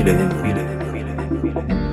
Feel it in, feel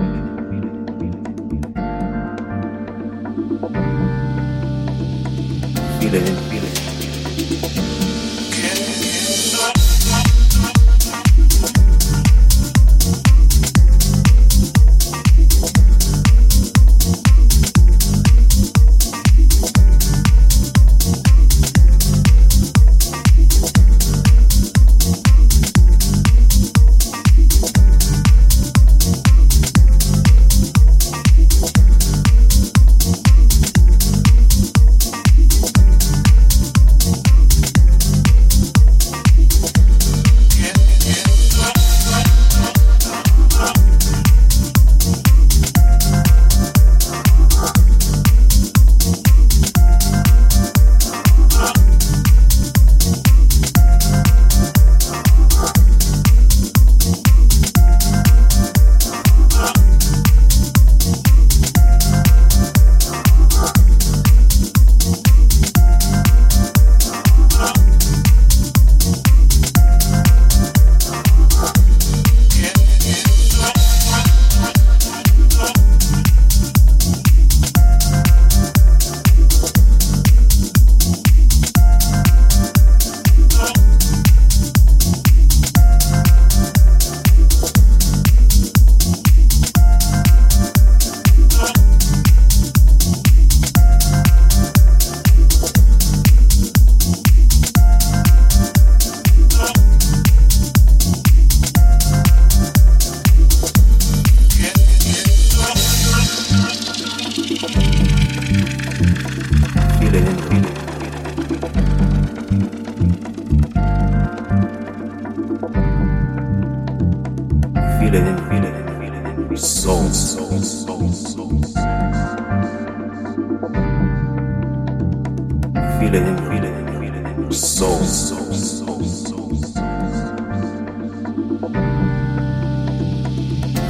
soul.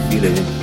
Feel it